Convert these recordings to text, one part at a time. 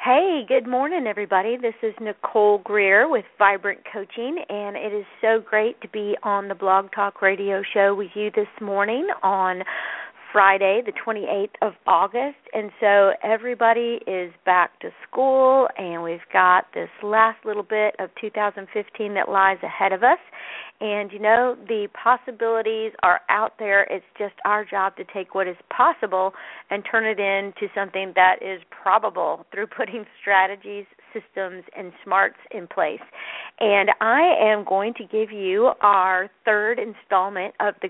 Hey, good morning, everybody. This is Nicole Greer with Vibrant Coaching, and it is so great to be on the Blog Talk Radio show with you this morning on Friday, the 28th of August. And so everybody is back to school, and we've got this last little bit of 2015 that lies ahead of us. And you know, the possibilities are out there. It's just our job to take what is possible and turn it into something that is probable through putting strategies, systems, and smarts in place. And I am going to give you our third installment of the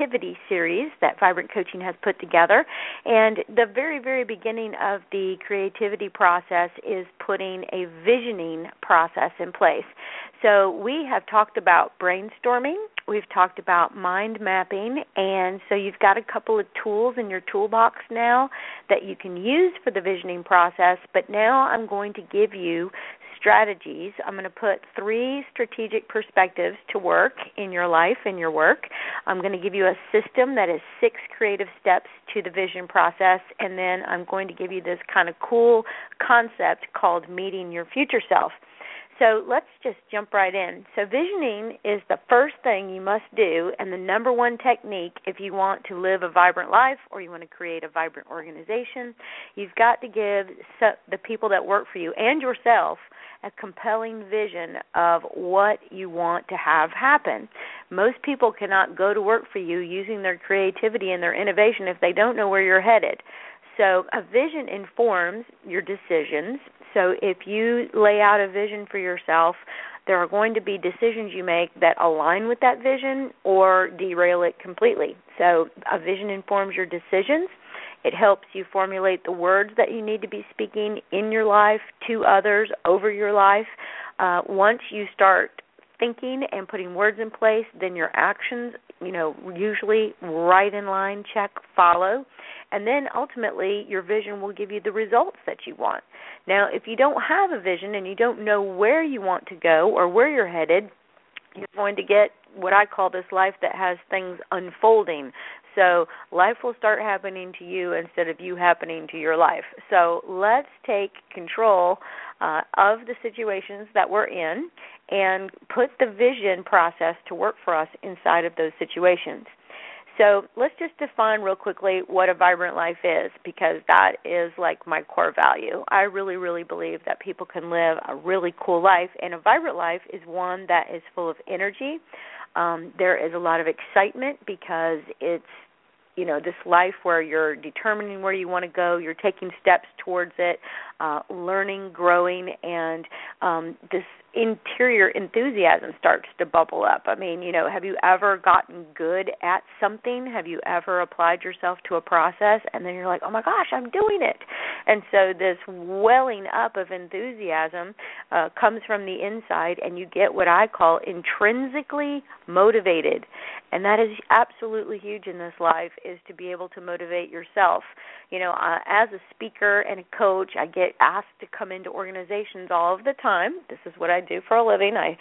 Creativity series that Vibrant Coaching has put together. And the very, very beginning of the creativity process is putting a visioning process in place. So we have talked about brainstorming, we've talked about mind mapping, and so you've got a couple of tools in your toolbox now that you can use for the visioning process, but now I'm going to give you strategies. I'm going to put three strategic perspectives to work in your life and your work. I'm going to give you a system that is six creative steps to the vision process, and then I'm going to give you this kind of cool concept called meeting your future self. So let's just jump right in. So, visioning is the first thing you must do, and the number one technique if you want to live a vibrant life or you want to create a vibrant organization. You've got to give the people that work for you and yourself a compelling vision of what you want to have happen. Most people cannot go to work for you using their creativity and their innovation if they don't know where you're headed. So, a vision informs your decisions so if you lay out a vision for yourself, there are going to be decisions you make that align with that vision or derail it completely. So a vision informs your decisions. It helps you formulate the words that you need to be speaking in your life to others over your life. Uh, once you start thinking and putting words in place, then your actions, you know, usually right in line, check, follow. And then ultimately, your vision will give you the results that you want. Now, if you don't have a vision and you don't know where you want to go or where you're headed, you're going to get what I call this life that has things unfolding. So life will start happening to you instead of you happening to your life. So let's take control uh, of the situations that we're in and put the vision process to work for us inside of those situations. So let's just define real quickly what a vibrant life is because that is like my core value. I really, really believe that people can live a really cool life, and a vibrant life is one that is full of energy. Um, there is a lot of excitement because it's you know this life where you're determining where you want to go you're taking steps towards it uh, learning growing and um, this interior enthusiasm starts to bubble up. I mean, you know, have you ever gotten good at something? Have you ever applied yourself to a process and then you're like, "Oh my gosh, I'm doing it." And so this welling up of enthusiasm uh comes from the inside and you get what I call intrinsically motivated. And that is absolutely huge in this life is to be able to motivate yourself. You know, uh, as a speaker and a coach, I get asked to come into organizations all of the time. This is what I do for a living. I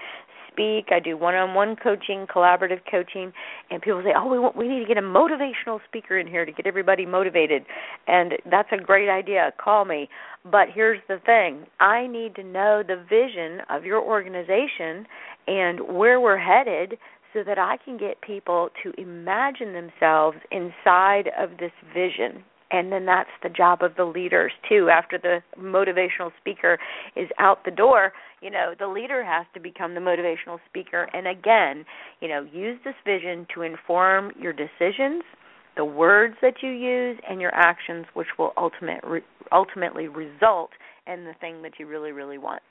speak, I do one-on-one coaching, collaborative coaching, and people say, "Oh, we want, we need to get a motivational speaker in here to get everybody motivated." And that's a great idea. Call me. But here's the thing. I need to know the vision of your organization and where we're headed so that I can get people to imagine themselves inside of this vision and then that's the job of the leaders too. After the motivational speaker is out the door you know the leader has to become the motivational speaker. And again you know use this vision to inform your decisions the words that you use and your actions which will ultimate, re, ultimately result in the thing that you really really want.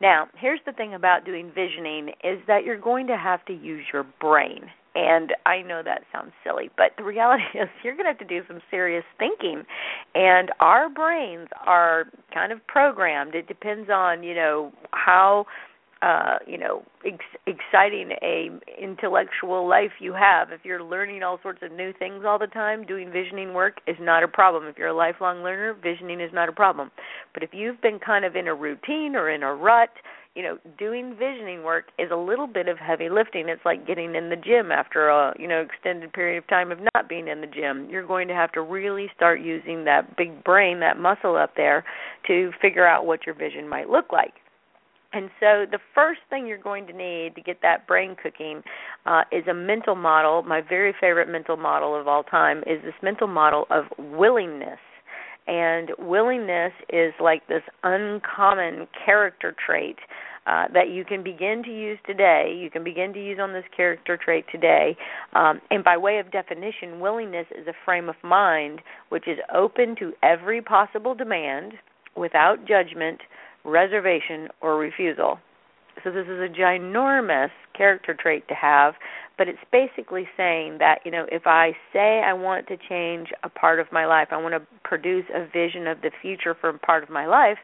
Now here's the thing about doing visioning is that you're going to have to use your brain and I know that sounds silly, but the reality is you're going to have to do some serious thinking. And our brains are kind of programmed. It depends on, you know, how uh, you know, ex- exciting a intellectual life you have. If you're learning all sorts of new things all the time, doing visioning work is not a problem. If you're a lifelong learner, visioning is not a problem. But if you've been kind of in a routine or in a rut, you know, doing visioning work is a little bit of heavy lifting. It's like getting in the gym after a, you know, extended period of time of not being in the gym. You're going to have to really start using that big brain, that muscle up there to figure out what your vision might look like. And so the first thing you're going to need to get that brain cooking uh, is a mental model. My very favorite mental model of all time is this mental model of willingness. And willingness is like this uncommon character trait uh, that you can begin to use today. You can begin to use on this character trait today. Um, and by way of definition, willingness is a frame of mind which is open to every possible demand without judgment reservation, or refusal. So this is a ginormous character trait to have, but it's basically saying that, you know, if I say I want to change a part of my life, I want to produce a vision of the future for a part of my life,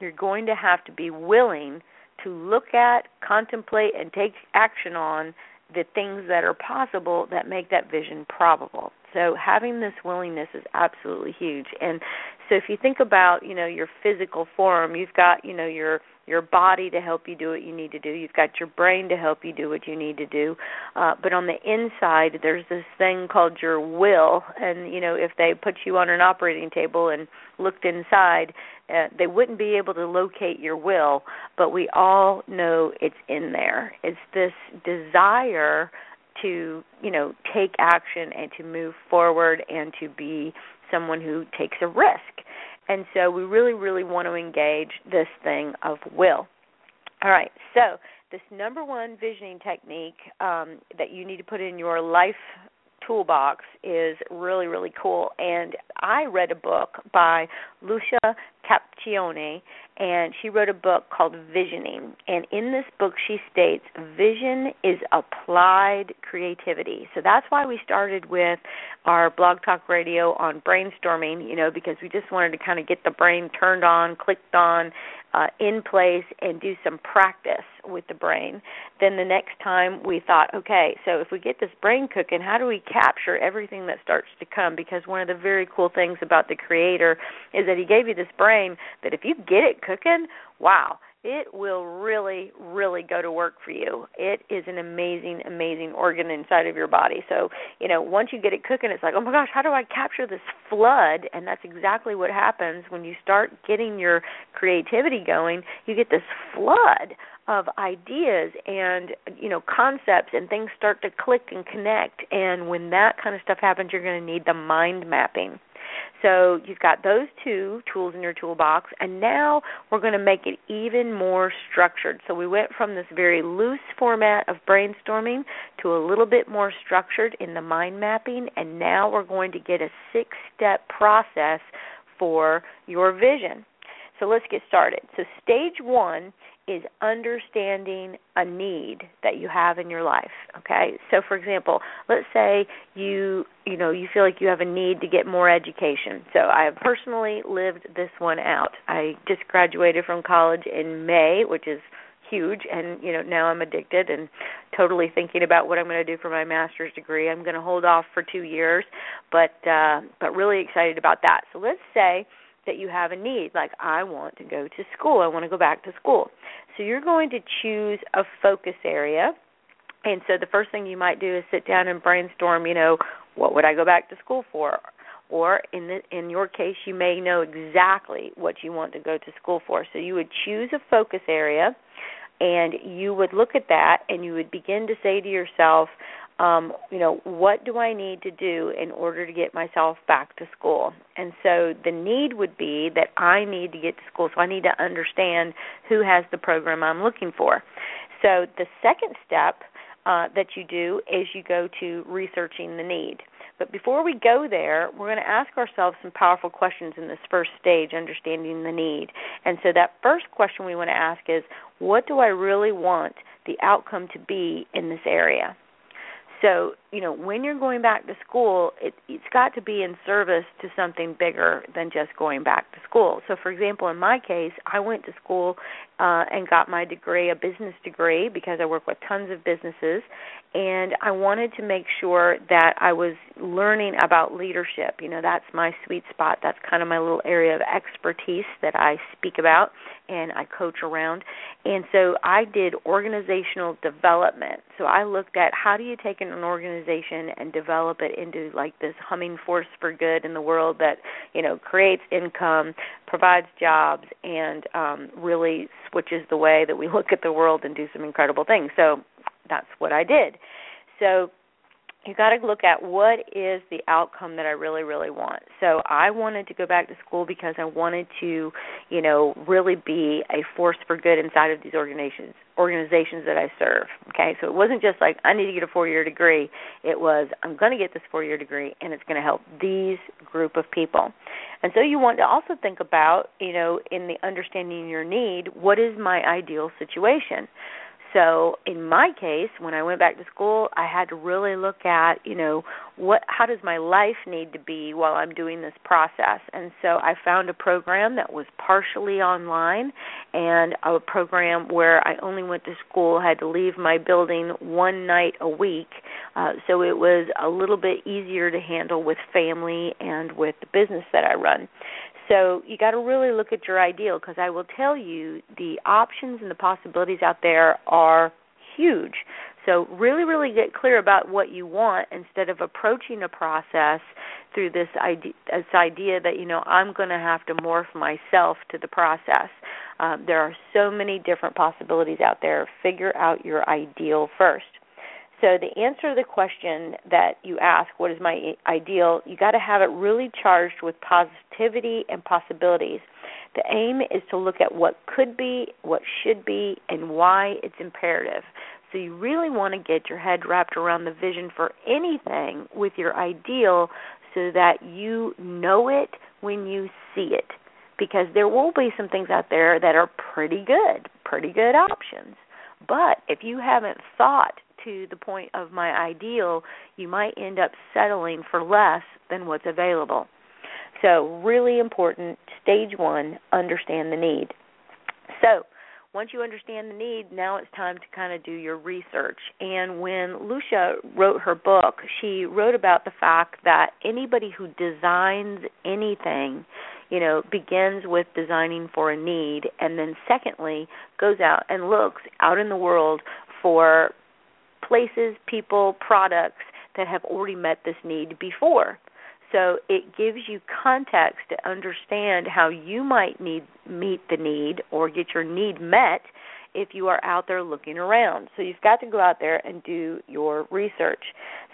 you're going to have to be willing to look at, contemplate, and take action on the things that are possible that make that vision probable. So having this willingness is absolutely huge. And so if you think about, you know, your physical form, you've got, you know, your your body to help you do what you need to do. You've got your brain to help you do what you need to do. Uh, but on the inside, there's this thing called your will. And, you know, if they put you on an operating table and looked inside, uh, they wouldn't be able to locate your will. But we all know it's in there. It's this desire to, you know, take action and to move forward and to be someone who takes a risk. And so we really, really want to engage this thing of will. All right, so this number one visioning technique um, that you need to put in your life toolbox is really, really cool. And I read a book by Lucia Capacchione, and she wrote a book called Visioning. And in this book, she states vision is applied creativity. So that's why we started with our blog talk radio on brainstorming, you know, because we just wanted to kind of get the brain turned on, clicked on, uh, in place and do some practice with the brain. Then the next time we thought, okay, so if we get this brain cooking, how do we capture everything that starts to come? Because one of the very cool things about the creator is that he gave you this brain that if you get it cooking, wow, it will really, really go to work for you. It is an amazing, amazing organ inside of your body. So, you know, once you get it cooking, it's like, oh my gosh, how do I capture this flood? And that's exactly what happens when you start getting your creativity going. You get this flood of ideas and you know concepts and things start to click and connect and when that kind of stuff happens you're going to need the mind mapping so you've got those two tools in your toolbox, and now we're going to make it even more structured. So we went from this very loose format of brainstorming to a little bit more structured in the mind mapping, and now we're going to get a six step process for your vision. So let's get started. So, stage one is understanding a need that you have in your life okay? So for example let's say you you know you feel like you have a need to get more education. So i have personally lived this one out. I just graduated from college in may which is huge and you know now i'm addicted and totally thinking about what i'm going to do for my master's degree. I'm going to hold off for 2 years but uh but really excited about that. So let's say that you have a need. Like i want to go to school. I want to go back to school. So you're going to choose a focus area. And so the first thing you might do is sit down and brainstorm you know what would i go back to school for? Or in the, in your case you may know exactly what you want to go to school for. So you would choose a focus area and you would look at that and you would begin to say to yourself um, you know, what do I need to do in order to get myself back to school? And so the need would be that I need to get to school, so I need to understand who has the program I'm looking for. So the second step uh, that you do is you go to researching the need. But before we go there, we're going to ask ourselves some powerful questions in this first stage, understanding the need. And so that first question we want to ask is, what do I really want the outcome to be in this area? So, you know, when you're going back to school, it, it's got to be in service to something bigger than just going back to school. So, for example, in my case, I went to school uh, and got my degree, a business degree, because I work with tons of businesses, and I wanted to make sure that I was learning about leadership. You know, that's my sweet spot. That's kind of my little area of expertise that I speak about and I coach around. And so I did organizational development. So I looked at how do you take an organization organization and develop it into like this humming force for good in the world that you know creates income, provides jobs, and um, really switches the way that we look at the world and do some incredible things. So that's what I did. So you got to look at what is the outcome that I really really want. So I wanted to go back to school because I wanted to, you know, really be a force for good inside of these organizations organizations that I serve. Okay? So it wasn't just like I need to get a 4-year degree. It was I'm going to get this 4-year degree and it's going to help these group of people. And so you want to also think about, you know, in the understanding your need, what is my ideal situation? So in my case when i went back to school i had to really look at you know what how does my life need to be while i'm doing this process? And so i found a program that was partially online and a program where i only went to school had to leave my building one night a week. Uh, so it was a little bit easier to handle with family and with the business that i run so you got to really look at your ideal because I will tell you the options and the possibilities out there are huge. So really, really get clear about what you want instead of approaching a process through this idea, this idea that you know I'm going to have to morph myself to the process. Um, there are so many different possibilities out there. Figure out your ideal first. So the answer to the question that you ask, what is my ideal, you got to have it really charged with positivity and possibilities. The aim is to look at what could be, what should be, and why it's imperative. So you really want to get your head wrapped around the vision for anything with your ideal so that you know it when you see it. Because there will be some things out there that are pretty good, pretty good options. But if you haven't thought to the point of my ideal, you might end up settling for less than what's available. So, really important, stage one, understand the need. So, once you understand the need, now it's time to kind of do your research. And when Lucia wrote her book, she wrote about the fact that anybody who designs anything, you know, begins with designing for a need, and then secondly, goes out and looks out in the world for places, people, products that have already met this need before. So it gives you context to understand how you might need meet the need or get your need met if you are out there looking around. So you've got to go out there and do your research.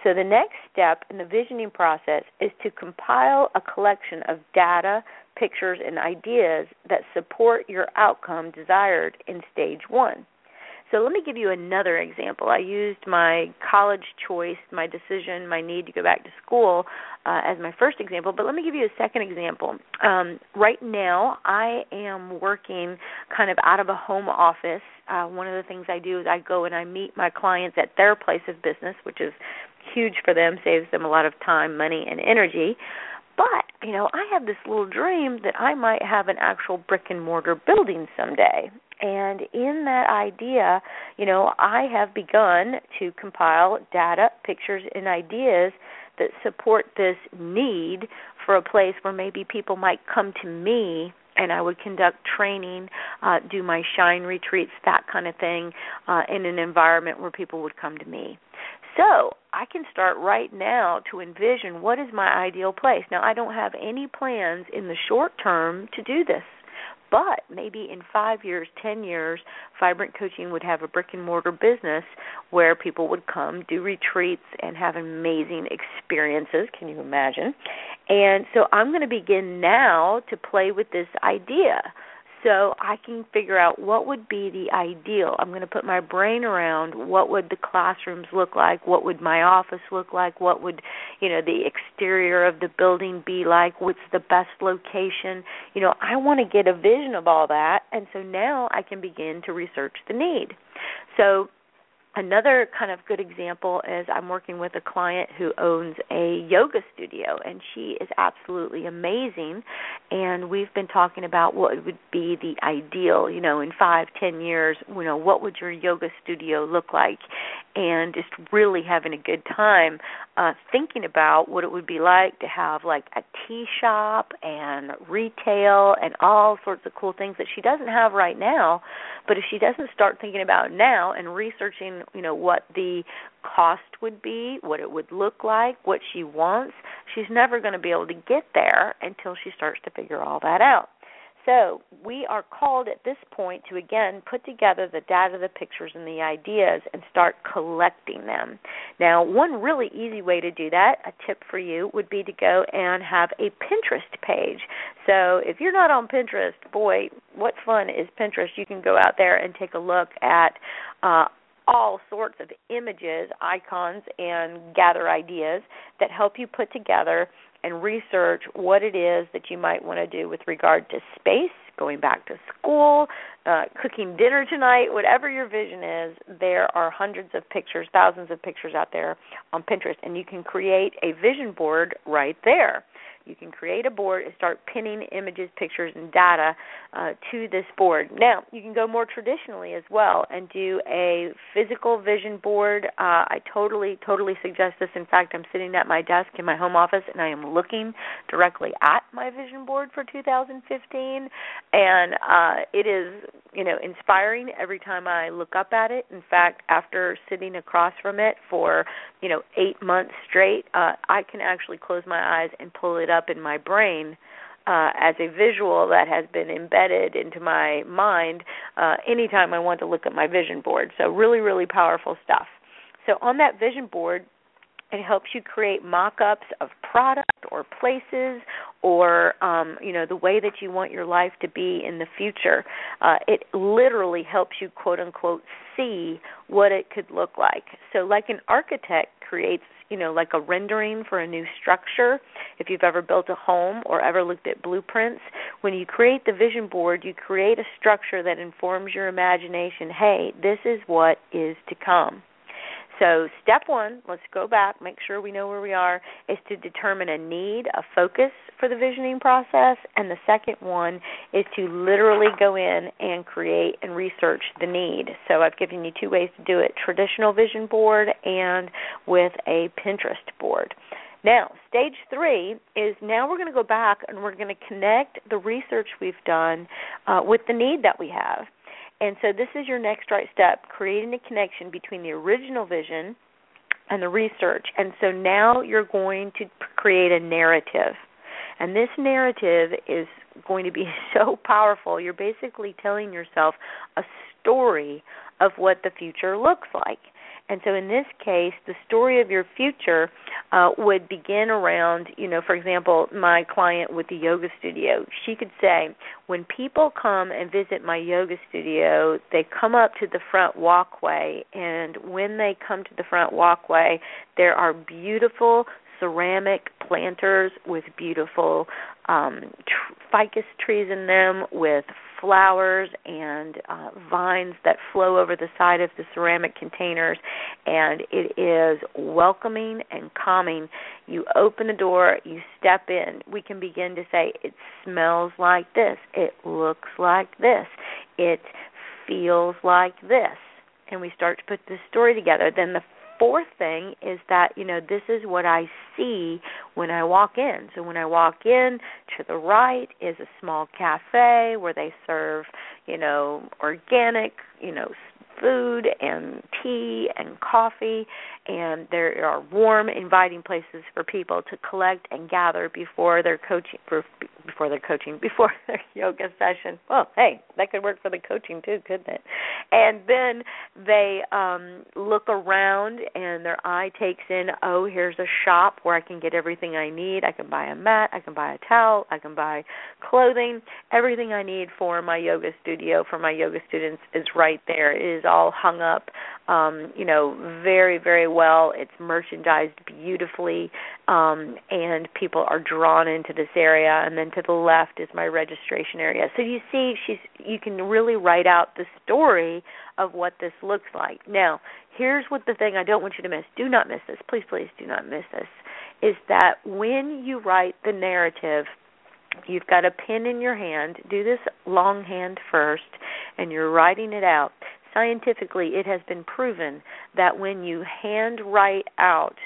So the next step in the visioning process is to compile a collection of data, pictures, and ideas that support your outcome desired in stage 1. So let me give you another example. I used my college choice, my decision, my need to go back to school uh, as my first example, but let me give you a second example. Um, right now, I am working kind of out of a home office. Uh, one of the things I do is I go and I meet my clients at their place of business, which is huge for them, saves them a lot of time, money, and energy. But, you know, I have this little dream that I might have an actual brick and mortar building someday. And in that idea, you know, I have begun to compile data, pictures, and ideas that support this need for a place where maybe people might come to me and I would conduct training, uh, do my shine retreats, that kind of thing, uh, in an environment where people would come to me. So I can start right now to envision what is my ideal place. Now, I don't have any plans in the short term to do this. But maybe in five years, ten years, Vibrant Coaching would have a brick and mortar business where people would come, do retreats, and have amazing experiences. Can you imagine? And so I'm going to begin now to play with this idea so I can figure out what would be the ideal. I'm going to put my brain around what would the classrooms look like, what would my office look like, what would, you know, the exterior of the building be like, what's the best location. You know, I want to get a vision of all that and so now I can begin to research the need. So Another kind of good example is I'm working with a client who owns a yoga studio, and she is absolutely amazing. And we've been talking about what would be the ideal, you know, in five, ten years, you know, what would your yoga studio look like? And just really having a good time uh, thinking about what it would be like to have like a tea shop and retail and all sorts of cool things that she doesn't have right now. But if she doesn't start thinking about now and researching you know, what the cost would be, what it would look like, what she wants, she's never going to be able to get there until she starts to figure all that out. So we are called at this point to again put together the data, the pictures, and the ideas and start collecting them. Now, one really easy way to do that, a tip for you, would be to go and have a Pinterest page. So if you're not on Pinterest, boy, what fun is Pinterest? You can go out there and take a look at uh, all sorts of images, icons, and gather ideas that help you put together and research what it is that you might want to do with regard to space, going back to school, uh, cooking dinner tonight, whatever your vision is, there are hundreds of pictures, thousands of pictures out there on Pinterest, and you can create a vision board right there. You can create a board and start pinning images, pictures, and data uh, to this board. Now, you can go more traditionally as well and do a physical vision board. Uh, I totally, totally suggest this. In fact, I'm sitting at my desk in my home office and I am looking directly at my vision board for 2015, and uh, it is, you know, inspiring every time I look up at it. In fact, after sitting across from it for, you know, eight months straight, uh, I can actually close my eyes and pull it up in my brain uh, as a visual that has been embedded into my mind uh, anytime I want to look at my vision board. So, really, really powerful stuff. So, on that vision board, it helps you create mock-ups of product or places or um, you know the way that you want your life to be in the future. Uh, it literally helps you quote unquote see what it could look like. So like an architect creates you know like a rendering for a new structure if you've ever built a home or ever looked at blueprints when you create the vision board you create a structure that informs your imagination hey this is what is to come so, step one, let's go back, make sure we know where we are, is to determine a need, a focus for the visioning process. And the second one is to literally go in and create and research the need. So, I've given you two ways to do it traditional vision board and with a Pinterest board. Now, stage three is now we're going to go back and we're going to connect the research we've done uh, with the need that we have. And so this is your next right step, creating a connection between the original vision and the research. And so now you're going to create a narrative. And this narrative is going to be so powerful. You're basically telling yourself a story of what the future looks like. And so in this case, the story of your future uh, would begin around, you know, for example, my client with the yoga studio. She could say, when people come and visit my yoga studio, they come up to the front walkway, and when they come to the front walkway, there are beautiful ceramic planters with beautiful um, tr- ficus trees in them with flowers and uh, vines that flow over the side of the ceramic containers, and it is welcoming and calming. You open the door, you step in. We can begin to say, It smells like this, it looks like this, it feels like this. And we start to put this story together. Then the fourth thing is that you know this is what I see when I walk in. So when I walk in, to the right is a small cafe where they serve you know organic you know food and tea and coffee and there are warm inviting places for people to collect and gather before their coaching for, before their coaching before their yoga session. Well hey that could work for the coaching too couldn't it? And then they um look around and their eye takes in oh here's a shop where i can get everything i need. I can buy a mat i can buy a towel i can buy clothing. Everything i need for my yoga studio for my yoga students is right there. It is all hung up um you know very very well. It's merchandised beautifully, um, and people are drawn into this area. And then to the left is my registration area. So you see, she's you can really write out the story of what this looks like. Now, here's what the thing I don't want you to miss. Do not miss this. Please, please, do not miss this. Is that when you write the narrative you've got a pen in your hand do this longhand first and you're writing it out scientifically it has been proven that when you hand write out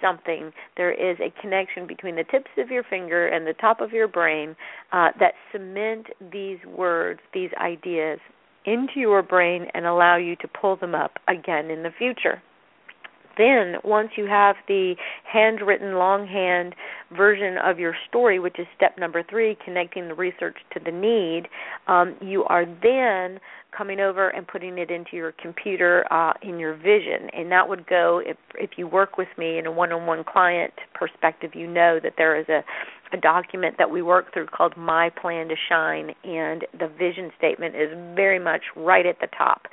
something, there is a connection between the tips of your finger and the top of your brain uh, that cement these words, these ideas into your brain and allow you to pull them up again in the future then once you have the handwritten longhand version of your story which is step number three connecting the research to the need um, you are then coming over and putting it into your computer uh, in your vision. And that would go if if you work with me in a one-on-one client perspective you know that there is a a document that we work through called my plan to shine and the vision statement is very much right at the top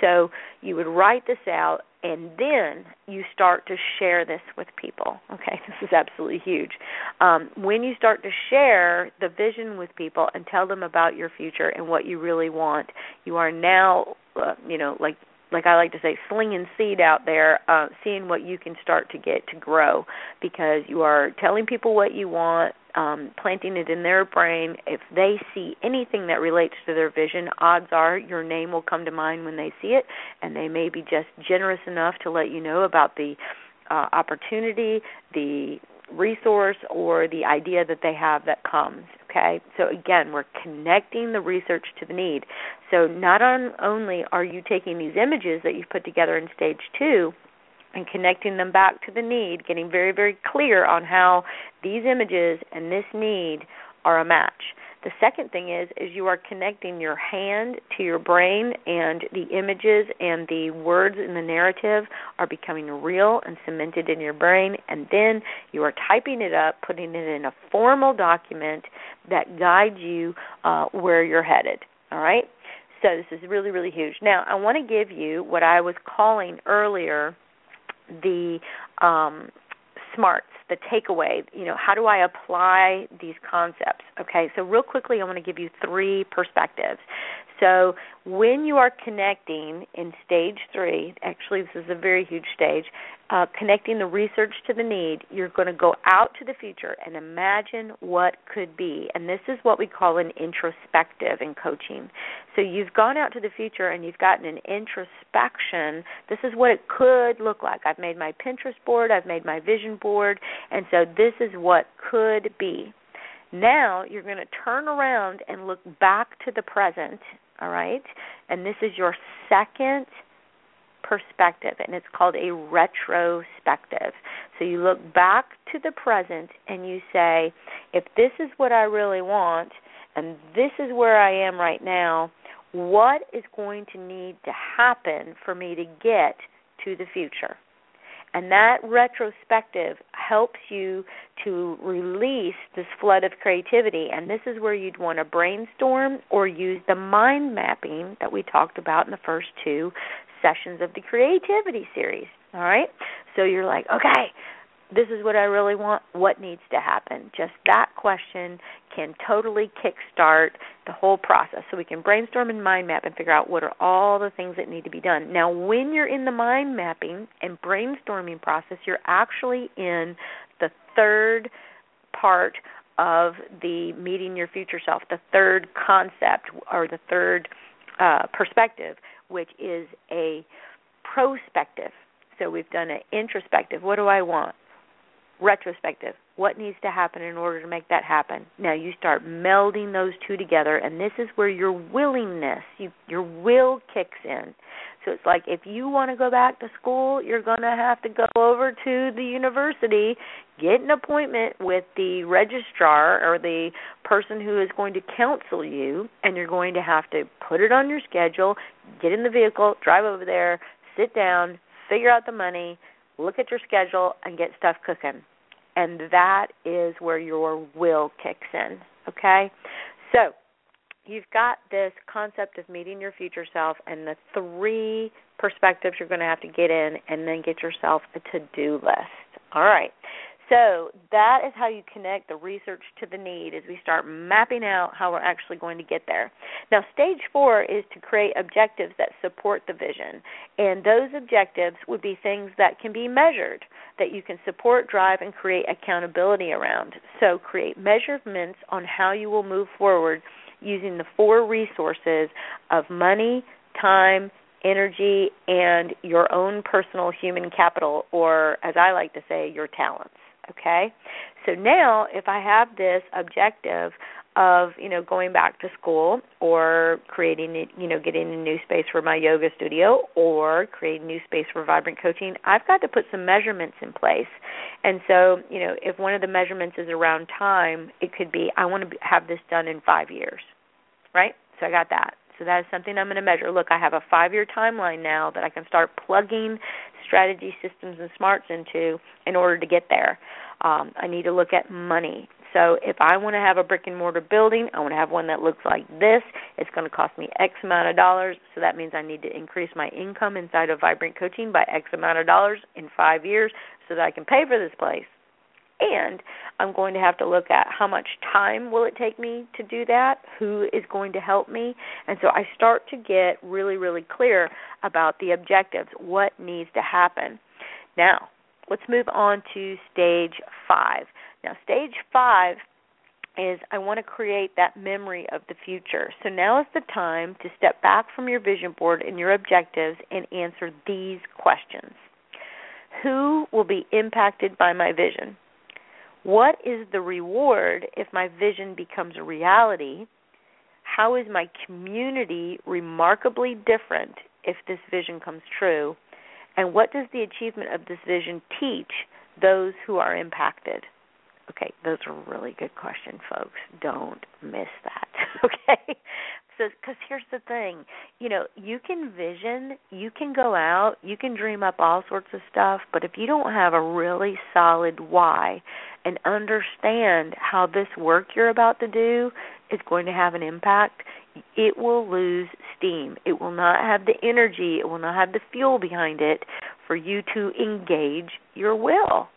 so you would write this out and then you start to share this with people. Okay, this is absolutely huge. Um, when you start to share the vision with people and tell them about your future and what you really want, you are now, uh, you know, like like I like to say, slinging seed out there, uh, seeing what you can start to get to grow because you are telling people what you want, um, planting it in their brain. If they see anything that relates to their vision, odds are your name will come to mind when they see it, and they may be just generous enough to let you know about the uh, opportunity, the resource, or the idea that they have that comes. Okay, so again, we're connecting the research to the need. So not on, only are you taking these images that you've put together in stage two and connecting them back to the need, getting very, very clear on how these images and this need are a match. The second thing is is you are connecting your hand to your brain and the images and the words in the narrative are becoming real and cemented in your brain and then you are typing it up, putting it in a formal document that guides you uh, where you're headed. All right? So this is really, really huge. Now I want to give you what I was calling earlier the um, smarts, the takeaway. You know, how do I apply these concepts? Okay, so real quickly, I want to give you three perspectives. So when you are connecting in stage three, actually this is a very huge stage, uh, connecting the research to the need, you're going to go out to the future and imagine what could be. And this is what we call an introspective in coaching. So you've gone out to the future and you've gotten an introspection. This is what it could look like. I've made my Pinterest board, I've made my vision board, and so this is what could be. Now you're going to turn around and look back to the present all right? And this is your second perspective, and it's called a retrospective. So you look back to the present and you say, if this is what I really want, and this is where I am right now, what is going to need to happen for me to get to the future? And that retrospective helps you to release this flood of creativity. And this is where you'd want to brainstorm or use the mind mapping that we talked about in the first two sessions of the creativity series. All right? So you're like, okay, this is what I really want. What needs to happen? Just that question can totally kickstart the whole process. So we can brainstorm and mind map and figure out what are all the things that need to be done. Now, when you're in the mind mapping and brainstorming process, you're actually in the third part of the meeting your future self, the third concept or the third uh, perspective, which is a prospective. So we've done an introspective. What do I want? Retrospective. What needs to happen in order to make that happen? Now you start melding those two together, and this is where your willingness, you, your will kicks in. So it's like if you want to go back to school, you're going to have to go over to the university, get an appointment with the registrar or the person who is going to counsel you, and you're going to have to put it on your schedule, get in the vehicle, drive over there, sit down, figure out the money, look at your schedule and get stuff cooking. And that is where your will kicks in. Okay? So, you've got this concept of meeting your future self and the three perspectives you're going to have to get in and then get yourself a to-do list. All right. So that is how you connect the research to the need as we start mapping out how we're actually going to get there. Now, stage four is to create objectives that support the vision. And those objectives would be things that can be measured, that you can support, drive, and create accountability around. So create measurements on how you will move forward using the four resources of money, time, energy, and your own personal human capital, or as I like to say, your talents. Okay? So now, if I have this objective of you know going back to school or creating you know getting a new space for my yoga studio or creating new space for vibrant coaching i've got to put some measurements in place. And so you know if one of the measurements is around time it could be i want to have this done in 5 years right? So i got that. So that is something i'm going to measure. Look i have a 5 year timeline now that i can start plugging strategy systems and smarts into in order to get there um, I need to look at money. So if I want to have a brick and mortar building, I want to have one that looks like this. It's going to cost me X amount of dollars. So that means I need to increase my income inside of Vibrant Coaching by X amount of dollars in five years so that I can pay for this place. And I'm going to have to look at how much time will it take me to do that, who is going to help me. And so I start to get really, really clear about the objectives, what needs to happen. Now, let's move on to stage five. Now, stage five is I want to create that memory of the future. So now is the time to step back from your vision board and your objectives and answer these questions Who will be impacted by my vision? What is the reward if my vision becomes a reality? How is my community remarkably different if this vision comes true? And what does the achievement of this vision teach those who are impacted? Okay, those are really good questions, folks. Don't miss that. okay? So cuz here's the thing. You know, you can vision, you can go out, you can dream up all sorts of stuff, but if you don't have a really solid why and understand how this work you're about to do is going to have an impact, it will lose steam. It will not have the energy, it will not have the fuel behind it for you to engage your will.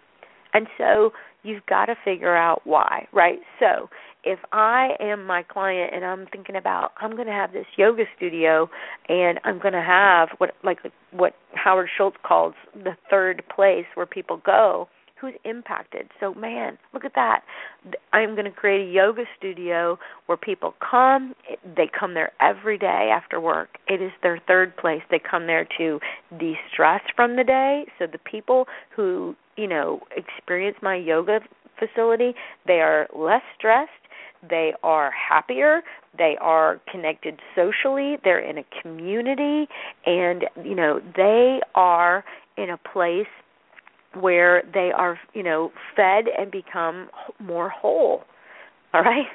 And so you've got to figure out why, right? So if I am my client and I'm thinking about I'm going to have this yoga studio and I'm going to have what like what Howard Schultz calls the third place where people go, who's impacted. So, man, look at that. I'm going to create a yoga studio where people come. They come there every day after work. It is their third place. They come there to de stress from the day. So, the people who, you know, experience my yoga facility, they are less stressed. They are happier. They are connected socially. They're in a community. And, you know, they are in a place where they are, you know, fed and become more whole. All right?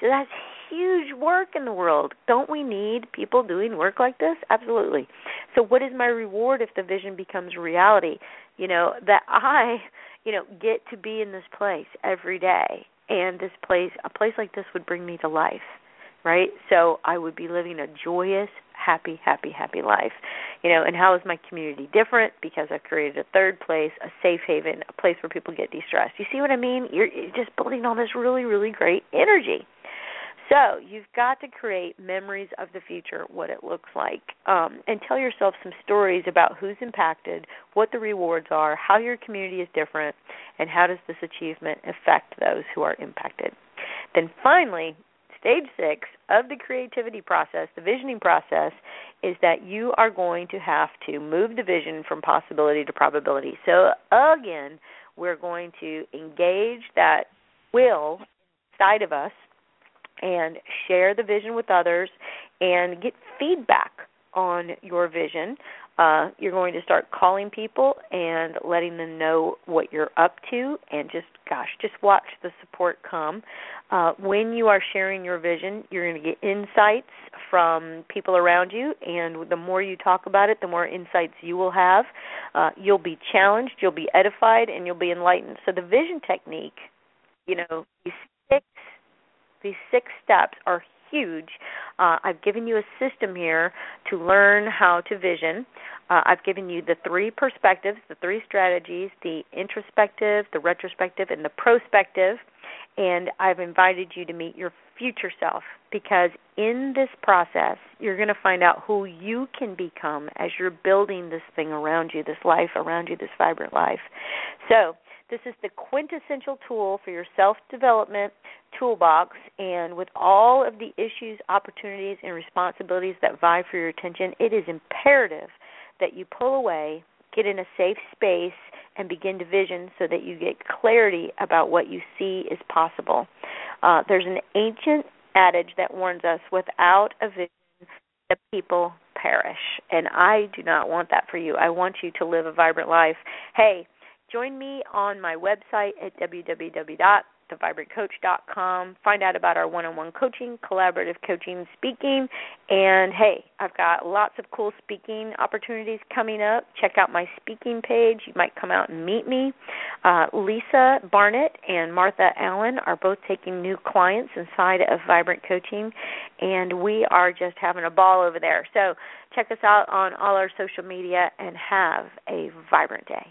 So that's huge work in the world. Don't we need people doing work like this? Absolutely. So what is my reward if the vision becomes reality? You know, that I, you know, get to be in this place every day and this place a place like this would bring me to life right? So I would be living a joyous, happy, happy, happy life. You know, and how is my community different? Because I've created a third place, a safe haven, a place where people get de-stressed. You see what I mean? You're, you're just building all this really, really great energy. So you've got to create memories of the future, what it looks like, um, and tell yourself some stories about who's impacted, what the rewards are, how your community is different, and how does this achievement affect those who are impacted. Then finally, stage six of the creativity process, the visioning process, is that you are going to have to move the vision from possibility to probability. So, again, we're going to engage that will side of us and share the vision with others and get feedback on your vision uh, you're going to start calling people and letting them know what you're up to, and just gosh, just watch the support come. Uh, when you are sharing your vision, you're going to get insights from people around you, and the more you talk about it, the more insights you will have. Uh, you'll be challenged, you'll be edified, and you'll be enlightened. So the vision technique, you know, these six these six steps are huge. Uh, I've given you a system here to learn how to vision. Uh, I've given you the three perspectives, the three strategies the introspective, the retrospective, and the prospective. And I've invited you to meet your future self because in this process, you're going to find out who you can become as you're building this thing around you, this life around you, this vibrant life. So, this is the quintessential tool for your self development toolbox, and with all of the issues, opportunities, and responsibilities that vie for your attention, it is imperative that you pull away, get in a safe space, and begin to vision so that you get clarity about what you see is possible. Uh, there's an ancient adage that warns us without a vision, the people perish. And I do not want that for you. I want you to live a vibrant life. Hey, join me on my website at www thevibrantcoach.com. Find out about our one-on-one coaching, collaborative coaching, speaking, and hey, I've got lots of cool speaking opportunities coming up. Check out my speaking page. You might come out and meet me. Uh, Lisa Barnett and Martha Allen are both taking new clients inside of Vibrant Coaching, and we are just having a ball over there. So check us out on all our social media and have a vibrant day.